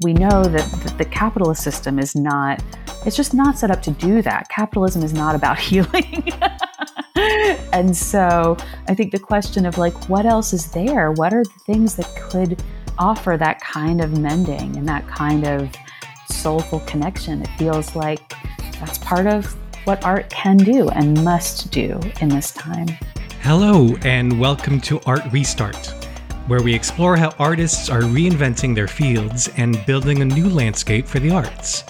we know that the capitalist system is not, it's just not set up to do that. Capitalism is not about healing. and so I think the question of like, what else is there? What are the things that could offer that kind of mending and that kind of soulful connection? It feels like that's part of what art can do and must do in this time. Hello, and welcome to Art Restart, where we explore how artists are reinventing their fields and building a new landscape for the arts.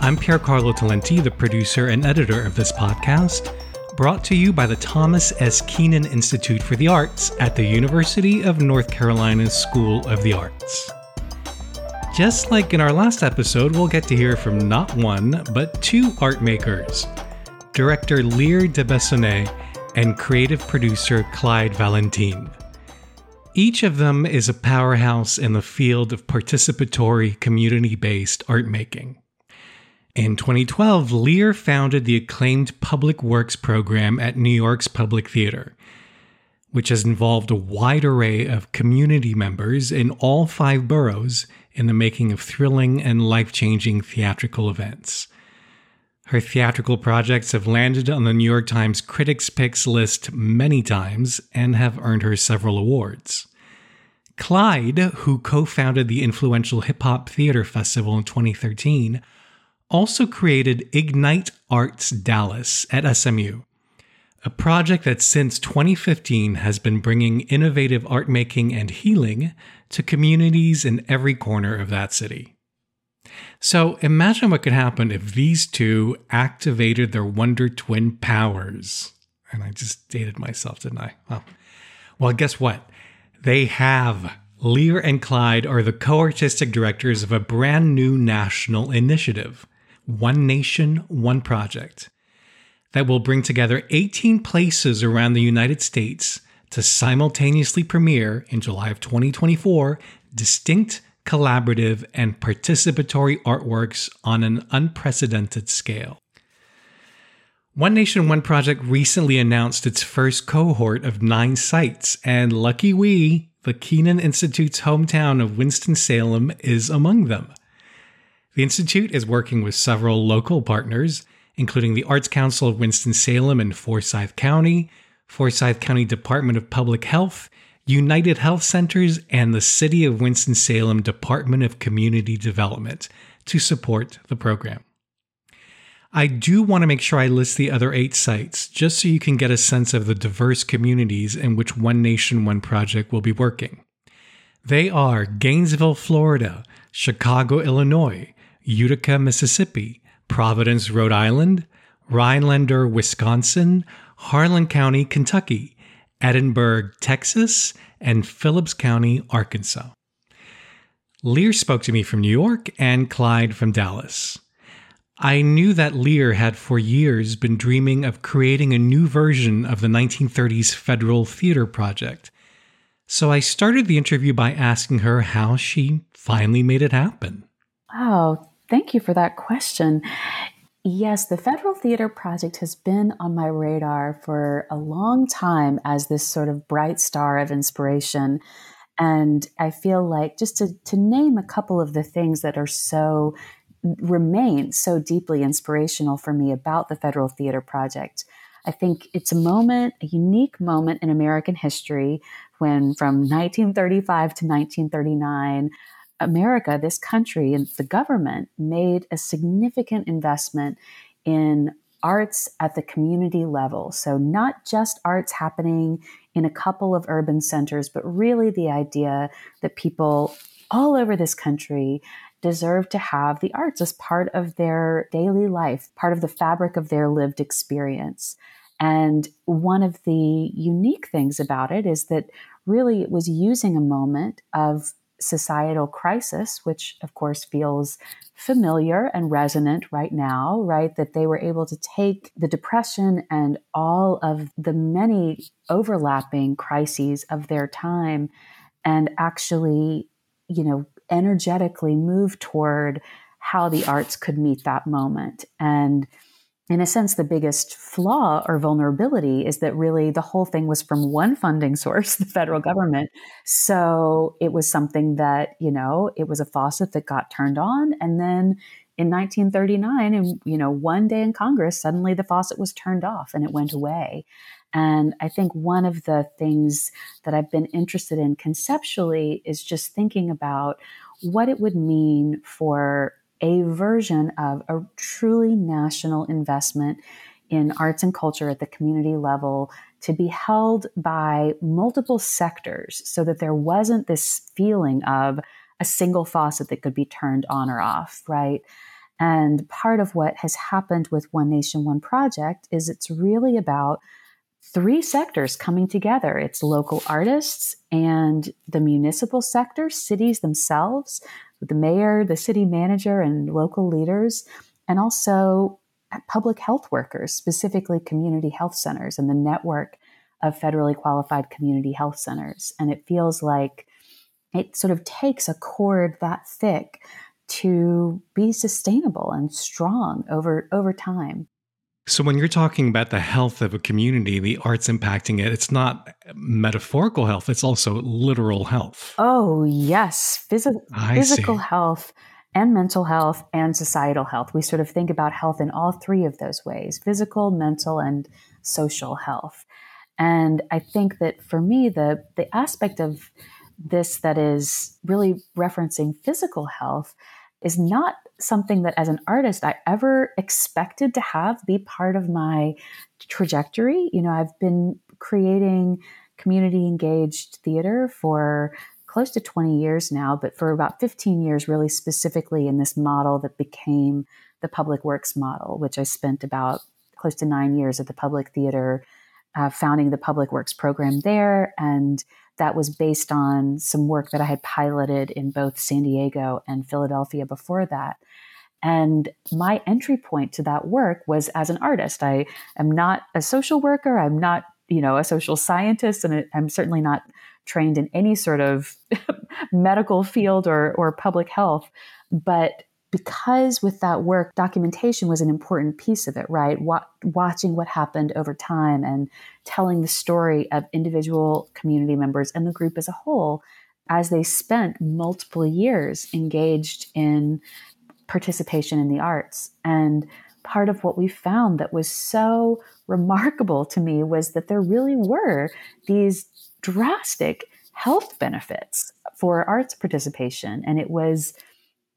I'm Pier Carlo Talenti, the producer and editor of this podcast, brought to you by the Thomas S. Kenan Institute for the Arts at the University of North Carolina's School of the Arts. Just like in our last episode, we'll get to hear from not one, but two art makers director Lear de Bessonnet and creative producer Clyde Valentine. Each of them is a powerhouse in the field of participatory, community based art making. In 2012, Lear founded the acclaimed Public Works program at New York's Public Theater, which has involved a wide array of community members in all five boroughs in the making of thrilling and life changing theatrical events. Her theatrical projects have landed on the New York Times Critics' Picks list many times and have earned her several awards. Clyde, who co founded the influential Hip Hop Theater Festival in 2013, also created Ignite Arts Dallas at SMU, a project that since 2015 has been bringing innovative art making and healing to communities in every corner of that city. So imagine what could happen if these two activated their Wonder Twin powers. And I just dated myself, didn't I? Well, well guess what? They have. Lear and Clyde are the co artistic directors of a brand new national initiative, One Nation, One Project, that will bring together 18 places around the United States to simultaneously premiere in July of 2024 distinct collaborative, and participatory artworks on an unprecedented scale. One Nation One Project recently announced its first cohort of nine sites, and lucky we, the Kenan Institute's hometown of Winston-Salem, is among them. The Institute is working with several local partners, including the Arts Council of Winston-Salem and Forsyth County, Forsyth County Department of Public Health, United Health Centers, and the City of Winston-Salem Department of Community Development to support the program. I do want to make sure I list the other eight sites just so you can get a sense of the diverse communities in which One Nation, One Project will be working. They are Gainesville, Florida, Chicago, Illinois, Utica, Mississippi, Providence, Rhode Island, Rhinelander, Wisconsin, Harlan County, Kentucky, Edinburg, Texas, and Phillips County, Arkansas. Lear spoke to me from New York and Clyde from Dallas. I knew that Lear had for years been dreaming of creating a new version of the 1930s Federal Theater Project. So I started the interview by asking her how she finally made it happen. Oh, thank you for that question. Yes, the Federal Theater Project has been on my radar for a long time as this sort of bright star of inspiration. And I feel like just to, to name a couple of the things that are so, remain so deeply inspirational for me about the Federal Theater Project. I think it's a moment, a unique moment in American history when from 1935 to 1939, America, this country, and the government made a significant investment in arts at the community level. So, not just arts happening in a couple of urban centers, but really the idea that people all over this country deserve to have the arts as part of their daily life, part of the fabric of their lived experience. And one of the unique things about it is that really it was using a moment of societal crisis, which of course feels familiar and resonant right now, right? That they were able to take the depression and all of the many overlapping crises of their time and actually, you know, energetically move toward how the arts could meet that moment. And in a sense, the biggest flaw or vulnerability is that really the whole thing was from one funding source, the federal government. So it was something that, you know, it was a faucet that got turned on. And then in 1939, and, you know, one day in Congress, suddenly the faucet was turned off and it went away. And I think one of the things that I've been interested in conceptually is just thinking about what it would mean for a version of a truly national investment in arts and culture at the community level to be held by multiple sectors so that there wasn't this feeling of a single faucet that could be turned on or off, right? And part of what has happened with One Nation, One Project is it's really about three sectors coming together it's local artists and the municipal sector, cities themselves, the mayor, the city manager, and local leaders, and also public health workers, specifically community health centers and the network of federally qualified community health centers. And it feels like it sort of takes a cord that thick to be sustainable and strong over over time. So, when you're talking about the health of a community, the arts impacting it, it's not metaphorical health, it's also literal health. Oh, yes. Physi- physical see. health and mental health and societal health. We sort of think about health in all three of those ways physical, mental, and social health. And I think that for me, the, the aspect of this that is really referencing physical health is not something that as an artist I ever expected to have be part of my trajectory. You know, I've been creating community engaged theater for close to 20 years now, but for about 15 years, really specifically in this model that became the public works model, which I spent about close to nine years at the public theater, uh, founding the public works program there and that was based on some work that I had piloted in both San Diego and Philadelphia before that. And my entry point to that work was as an artist. I am not a social worker. I'm not, you know, a social scientist, and I'm certainly not trained in any sort of medical field or, or public health. But because with that work, documentation was an important piece of it, right? Wa- watching what happened over time and telling the story of individual community members and the group as a whole as they spent multiple years engaged in participation in the arts. And part of what we found that was so remarkable to me was that there really were these drastic health benefits for arts participation. And it was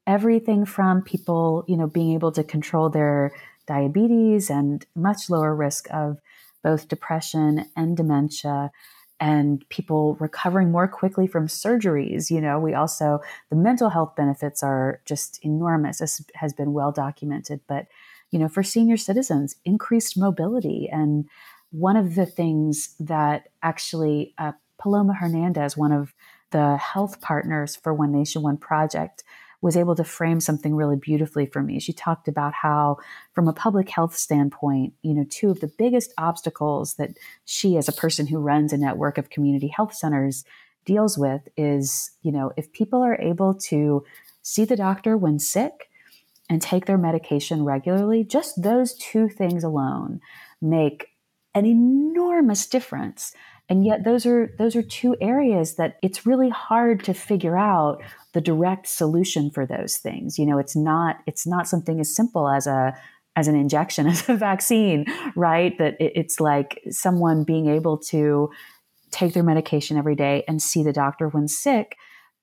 everything from people, you know, being able to control their diabetes and much lower risk of both depression and dementia and people recovering more quickly from surgeries. You know, we also, the mental health benefits are just enormous. This has been well documented. But, you know, for senior citizens, increased mobility. And one of the things that actually uh, Paloma Hernandez, one of the health partners for One Nation, One Project, was able to frame something really beautifully for me. She talked about how, from a public health standpoint, you know, two of the biggest obstacles that she, as a person who runs a network of community health centers, deals with is, you know, if people are able to see the doctor when sick and take their medication regularly, just those two things alone make an enormous difference and yet those are those are two areas that it's really hard to figure out the direct solution for those things you know it's not it's not something as simple as a as an injection as a vaccine right that it, it's like someone being able to take their medication every day and see the doctor when sick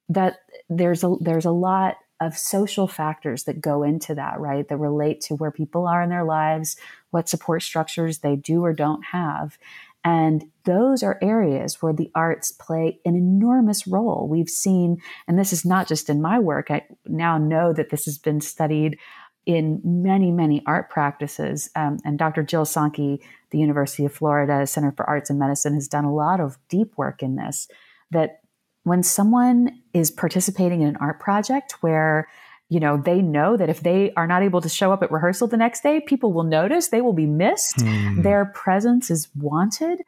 that there's a there's a lot of social factors that go into that, right? That relate to where people are in their lives, what support structures they do or don't have. And those are areas where the arts play an enormous role. We've seen, and this is not just in my work, I now know that this has been studied in many, many art practices. Um, and Dr. Jill Sonke, the University of Florida Center for Arts and Medicine, has done a lot of deep work in this. That when someone is participating in an art project where you know, they know that if they are not able to show up at rehearsal the next day, people will notice, they will be missed, mm. their presence is wanted.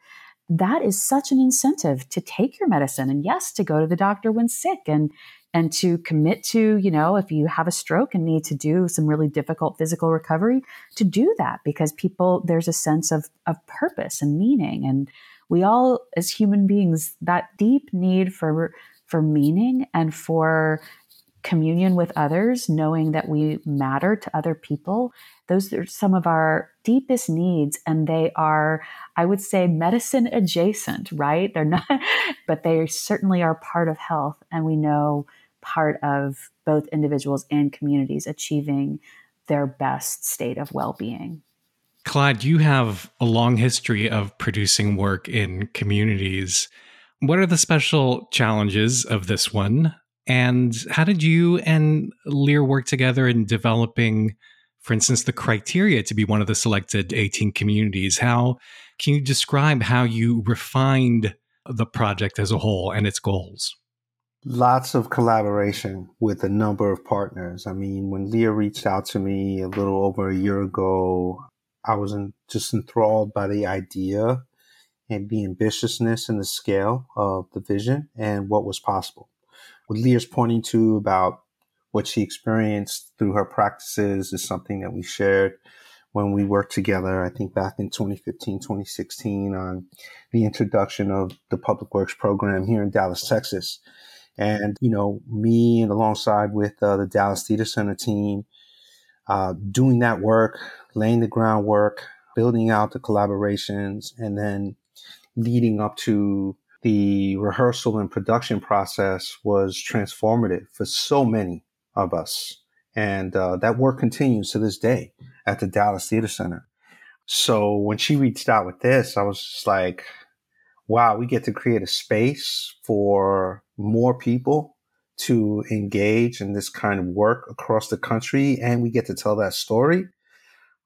that is such an incentive to take your medicine and yes, to go to the doctor when sick and and to commit to, you know, if you have a stroke and need to do some really difficult physical recovery, to do that because people, there's a sense of, of purpose and meaning. And we all, as human beings, that deep need for, for meaning and for communion with others, knowing that we matter to other people, those are some of our deepest needs. And they are, I would say, medicine adjacent, right? They're not, but they certainly are part of health. And we know part of both individuals and communities achieving their best state of well being. Clyde, you have a long history of producing work in communities. What are the special challenges of this one? And how did you and Lear work together in developing, for instance, the criteria to be one of the selected 18 communities? How can you describe how you refined the project as a whole and its goals? Lots of collaboration with a number of partners. I mean, when Lear reached out to me a little over a year ago, I was in, just enthralled by the idea and the ambitiousness and the scale of the vision and what was possible what Lear's pointing to about what she experienced through her practices is something that we shared when we worked together, I think back in 2015, 2016 on the introduction of the public works program here in Dallas, Texas. And, you know, me and alongside with uh, the Dallas Theater Center team, uh, doing that work, laying the groundwork, building out the collaborations, and then leading up to the rehearsal and production process was transformative for so many of us. And uh, that work continues to this day at the Dallas Theater Center. So when she reached out with this, I was just like, wow, we get to create a space for more people to engage in this kind of work across the country. And we get to tell that story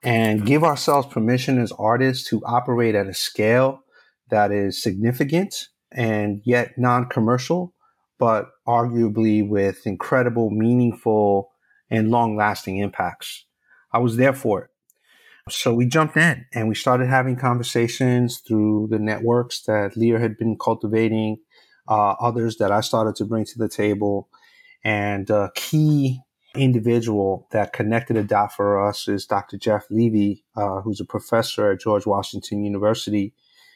and give ourselves permission as artists to operate at a scale that is significant and yet non-commercial, but arguably with incredible, meaningful, and long-lasting impacts. I was there for it. So we jumped in and we started having conversations through the networks that Lear had been cultivating, uh, others that I started to bring to the table. And a key individual that connected a dot for us is Dr. Jeff Levi, uh, who's a professor at George Washington University.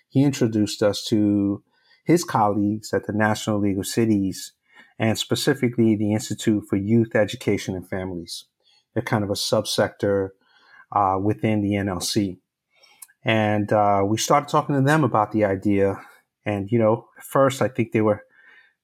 He introduced us to his colleagues at the National League of Cities and specifically the Institute for Youth Education and Families. They're kind of a subsector uh, within the NLC. And uh, we started talking to them about the idea. And, you know, first, I think they were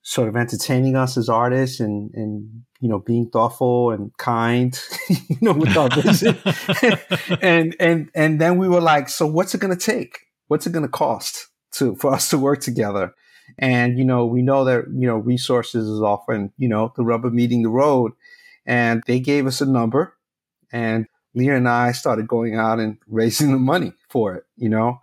sort of entertaining us as artists and, and you know, being thoughtful and kind, you know, with our vision. and, and, and then we were like, so what's it going to take? What's it going to cost? To for us to work together. And you know, we know that you know resources is often you know the rubber meeting the road, and they gave us a number, and Lear and I started going out and raising the money for it. You know,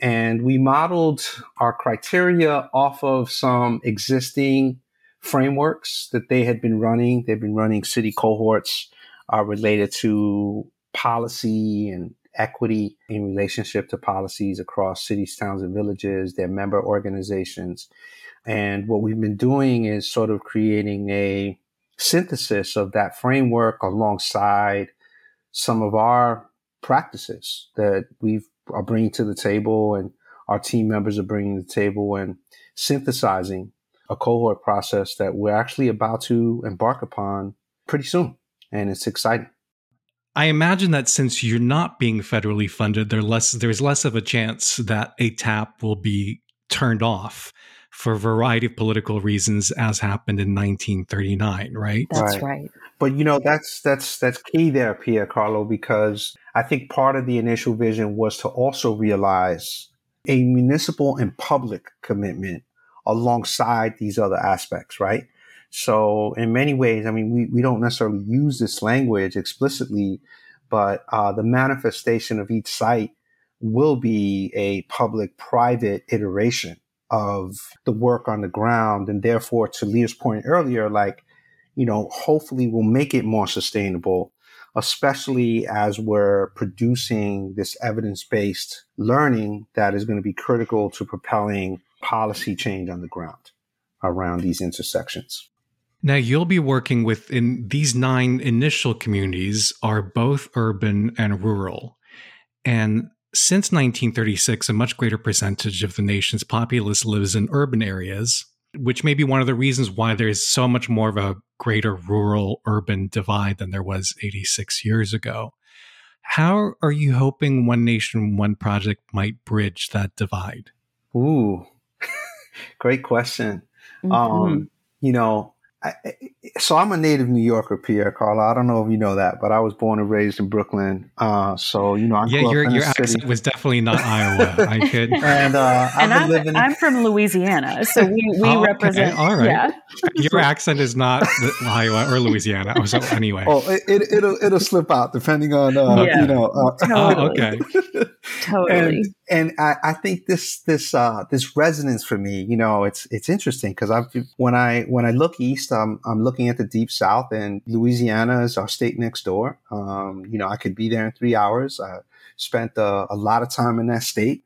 and we modeled our criteria off of some existing frameworks that they had been running. They've been running city cohorts uh, related to policy and equity in relationship to policies across cities, towns, and villages, their member organizations. And what we've been doing is sort of creating a synthesis of that framework alongside some of our practices that we are bringing to the table and our team members are bringing to the table and synthesizing a cohort process that we're actually about to embark upon pretty soon. And it's exciting. I imagine that since you're not being federally funded, there less, there's less of a chance that a tap will be turned off for a variety of political reasons, as happened in 1939, right? That's right. right. But you know, that's that's that's key there, Pierre Carlo, because I think part of the initial vision was to also realize a municipal and public commitment alongside these other aspects, right? So in many ways, I mean, we, we don't necessarily use this language explicitly, but uh, the manifestation of each site will be a public private iteration of the work on the ground. And therefore, to Lear's point earlier, like, you know, hopefully we'll make it more sustainable especially as we're producing this evidence based learning that is going to be critical to propelling policy change on the ground around these intersections. Now, you'll be working with in these nine initial communities are both urban and rural. And since 1936, a much greater percentage of the nation's populace lives in urban areas, which may be one of the reasons why there's so much more of a greater rural urban divide than there was 86 years ago. How are you hoping One Nation, One Project might bridge that divide? Ooh, great question. Mm-hmm. Um, you know, I, so I'm a native New Yorker, Pierre Carlo. I don't know if you know that, but I was born and raised in Brooklyn. Uh, so you know, I yeah, your your accent city. was definitely not Iowa. I could, and, uh, and I'm, living... I'm from Louisiana, so we we oh, represent. Okay. All right, yeah. your accent is not Iowa or Louisiana. Oh, so anyway, oh, it, will it'll, it'll slip out depending on uh, yeah. you know. Uh, totally. oh, okay, totally. And, and I, I, think this this uh, this resonance for me, you know, it's it's interesting because I've when I when I look east, I'm I'm looking at the deep south, and Louisiana is our state next door. Um, you know, I could be there in three hours. I spent uh, a lot of time in that state.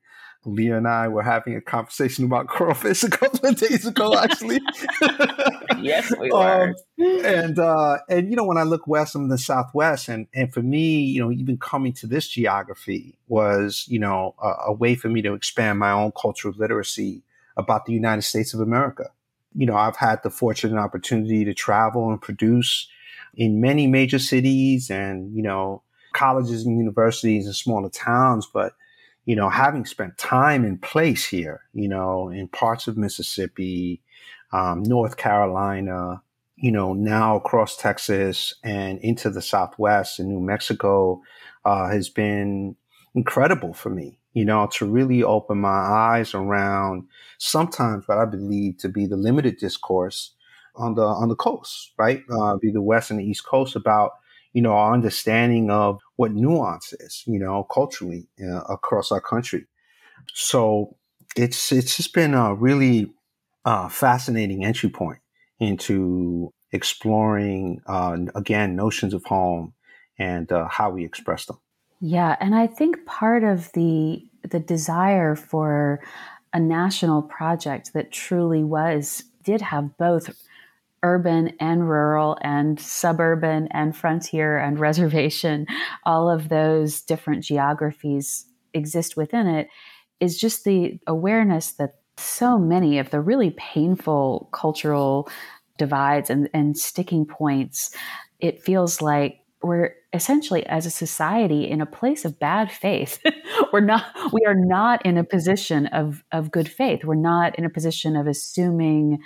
Lear and I were having a conversation about crawfish a couple of days ago, actually. yes, we were. Um, and uh, and you know, when I look west, I'm in the southwest, and and for me, you know, even coming to this geography was, you know, a, a way for me to expand my own cultural literacy about the United States of America. You know, I've had the fortune and opportunity to travel and produce in many major cities and you know colleges and universities and smaller towns, but you know, having spent time in place here, you know, in parts of Mississippi, um, North Carolina, you know, now across Texas and into the Southwest and New Mexico, uh, has been incredible for me, you know, to really open my eyes around sometimes what I believe to be the limited discourse on the, on the coast, right? Uh, be the West and the East Coast about, you know, our understanding of what nuance is, you know, culturally uh, across our country. So it's it's just been a really uh, fascinating entry point into exploring uh, again notions of home and uh, how we express them. Yeah, and I think part of the the desire for a national project that truly was did have both urban and rural and suburban and frontier and reservation, all of those different geographies exist within it, is just the awareness that so many of the really painful cultural divides and, and sticking points, it feels like we're essentially as a society in a place of bad faith. We're not we are not in a position of of good faith. We're not in a position of assuming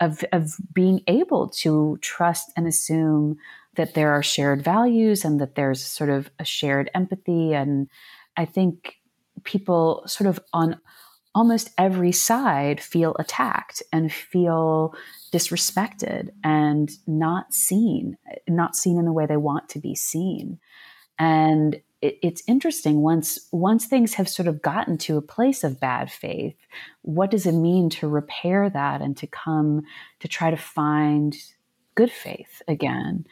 of, of being able to trust and assume that there are shared values and that there's sort of a shared empathy. And I think people sort of on almost every side feel attacked and feel disrespected and not seen, not seen in the way they want to be seen. And it, it's interesting once once things have sort of gotten to a place of bad faith what does it mean to repair that and to come to try to find good faith again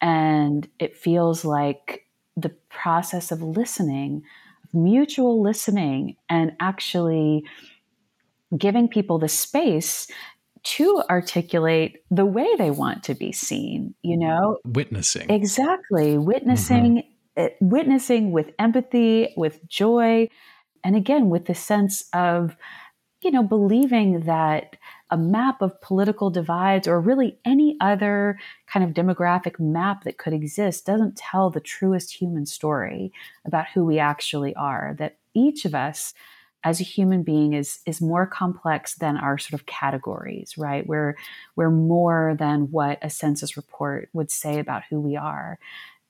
and it feels like the process of listening mutual listening and actually giving people the space to articulate the way they want to be seen, you know? Witnessing. Exactly. Witnessing mm-hmm. Uh, witnessing with empathy, with joy, and again, with the sense of, you know, believing that a map of political divides or really any other kind of demographic map that could exist doesn't tell the truest human story about who we actually are, that each of us as a human being is is more complex than our sort of categories, right? We're we're more than what a census report would say about who we are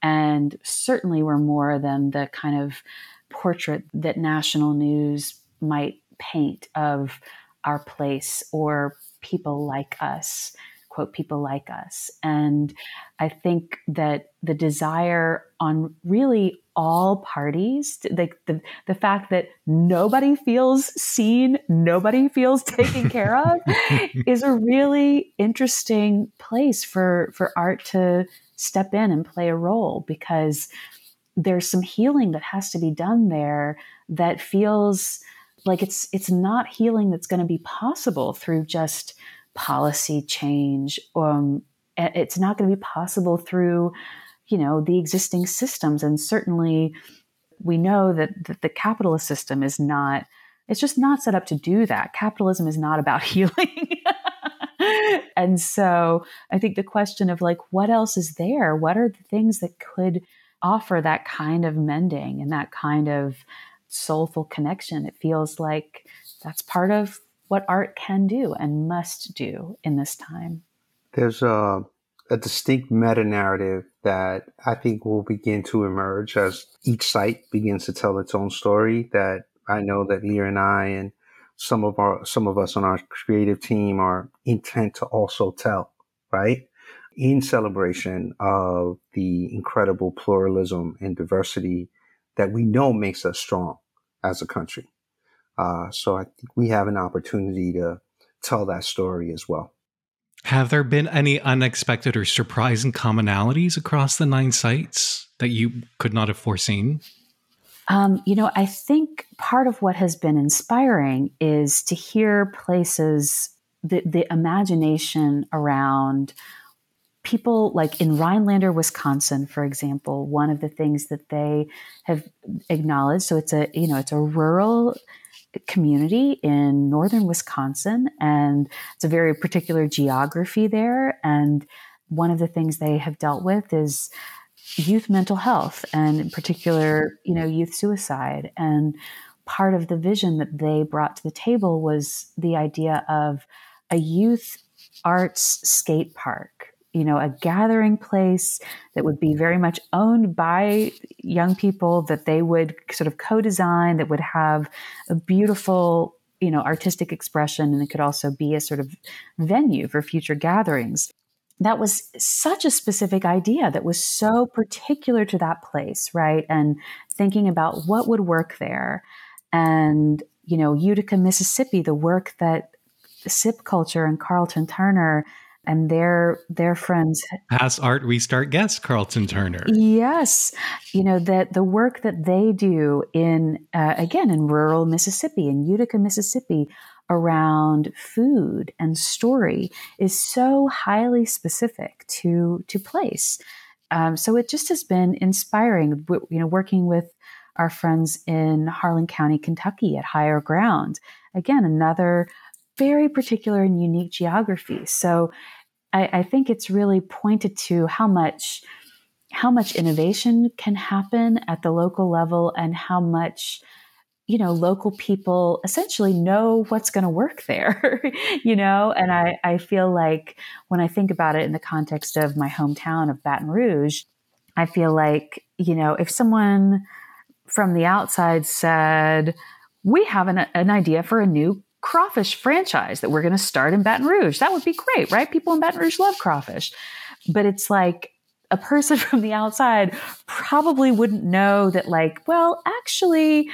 and certainly were more than the kind of portrait that national news might paint of our place or people like us quote people like us. And i think that the desire on really all parties like the, the fact that nobody feels seen nobody feels taken care of is a really interesting place for for art to step in and play a role because there's some healing that has to be done there that feels like it's it's not healing that's going to be possible through just policy change. Um, it's not going to be possible through you know the existing systems. And certainly we know that, that the capitalist system is not it's just not set up to do that. Capitalism is not about healing and so i think the question of like what else is there what are the things that could offer that kind of mending and that kind of soulful connection it feels like that's part of what art can do and must do in this time there's a, a distinct meta narrative that I think will begin to emerge as each site begins to tell its own story. That I know that Lear and I and some of our some of us on our creative team are intent to also tell, right? In celebration of the incredible pluralism and diversity that we know makes us strong as a country. Uh, so I think we have an opportunity to tell that story as well. Have there been any unexpected or surprising commonalities across the nine sites that you could not have foreseen? Um, you know, I think part of what has been inspiring is to hear places, the, the imagination around people like in Rhinelander, Wisconsin, for example, one of the things that they have acknowledged. So it's a, you know, it's a rural community in northern Wisconsin, and it's a very particular geography there. And one of the things they have dealt with is youth mental health, and in particular, you know, youth suicide. And part of the vision that they brought to the table was the idea of a youth arts skate park you know, a gathering place that would be very much owned by young people that they would sort of co-design that would have a beautiful, you know, artistic expression and it could also be a sort of venue for future gatherings. That was such a specific idea that was so particular to that place, right? And thinking about what would work there. And, you know, Utica, Mississippi, the work that Sipp culture and Carlton Turner and their their friends past art restart guest carlton turner yes you know that the work that they do in uh, again in rural mississippi in utica mississippi around food and story is so highly specific to to place um, so it just has been inspiring you know working with our friends in harlan county kentucky at higher ground again another very particular and unique geography. So I, I think it's really pointed to how much how much innovation can happen at the local level and how much you know local people essentially know what's going to work there you know and I, I feel like when i think about it in the context of my hometown of baton rouge i feel like you know if someone from the outside said we have an, an idea for a new crawfish franchise that we're going to start in Baton Rouge. That would be great, right? People in Baton Rouge love crawfish. But it's like a person from the outside probably wouldn't know that, like, well, actually,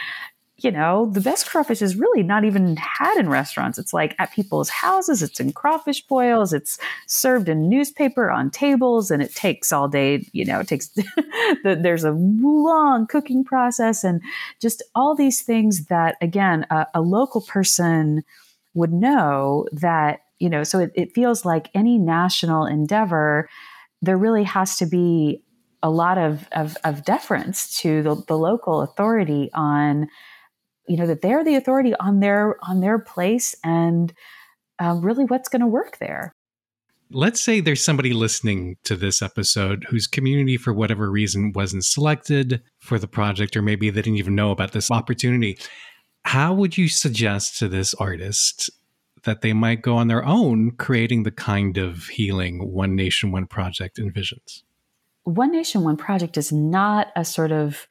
you know, the best crawfish is really not even had in restaurants. It's like at people's houses, it's in crawfish boils, it's served in newspaper on tables, and it takes all day. You know, it takes, there's a long cooking process and just all these things that, again, a, a local person would know that, you know, so it, it feels like any national endeavor, there really has to be a lot of, of, of deference to the, the local authority on you know that they're the authority on their on their place and uh, really what's going to work there. Let's say there's somebody listening to this episode whose community for whatever reason wasn't selected for the project or maybe they didn't even know about this opportunity. How would you suggest to this artist that they might go on their own creating the kind of healing one nation one project envisions? One nation one project is not a sort of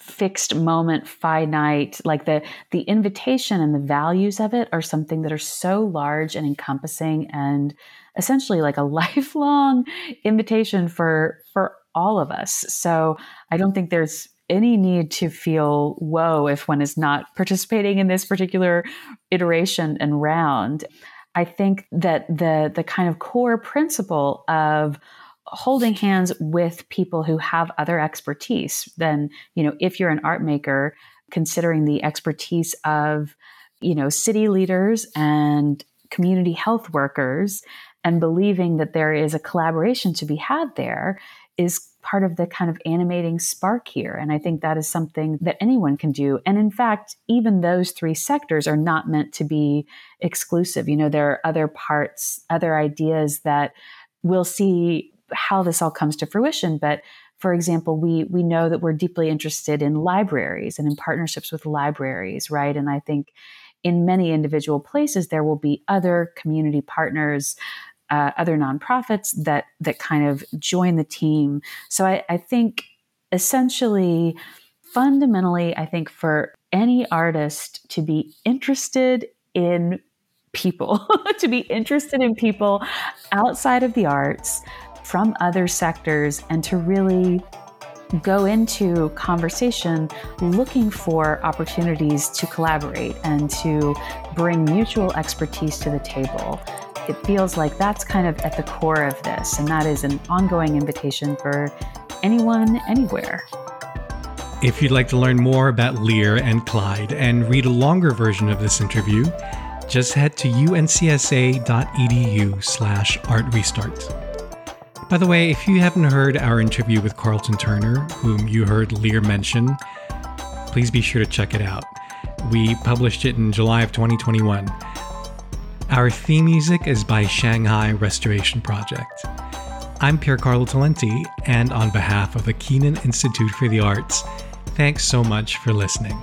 fixed moment finite like the the invitation and the values of it are something that are so large and encompassing and essentially like a lifelong invitation for for all of us. So i don't think there's any need to feel whoa if one is not participating in this particular iteration and round. I think that the the kind of core principle of holding hands with people who have other expertise then you know if you're an art maker considering the expertise of you know city leaders and community health workers and believing that there is a collaboration to be had there is part of the kind of animating spark here. And I think that is something that anyone can do. And in fact, even those three sectors are not meant to be exclusive. You know, there are other parts, other ideas that we'll see how this all comes to fruition. But for example, we we know that we're deeply interested in libraries and in partnerships with libraries, right? And I think in many individual places there will be other community partners uh, other nonprofits that that kind of join the team. So I, I think essentially, fundamentally, I think for any artist to be interested in people, to be interested in people outside of the arts from other sectors, and to really go into conversation looking for opportunities to collaborate and to bring mutual expertise to the table it feels like that's kind of at the core of this, and that is an ongoing invitation for anyone, anywhere. If you'd like to learn more about Lear and Clyde and read a longer version of this interview, just head to uncsa.edu slash artrestart. By the way, if you haven't heard our interview with Carlton Turner, whom you heard Lear mention, please be sure to check it out. We published it in July of 2021. Our theme music is by Shanghai Restoration Project. I'm Pier Carlo Talenti, and on behalf of the Kenan Institute for the Arts, thanks so much for listening.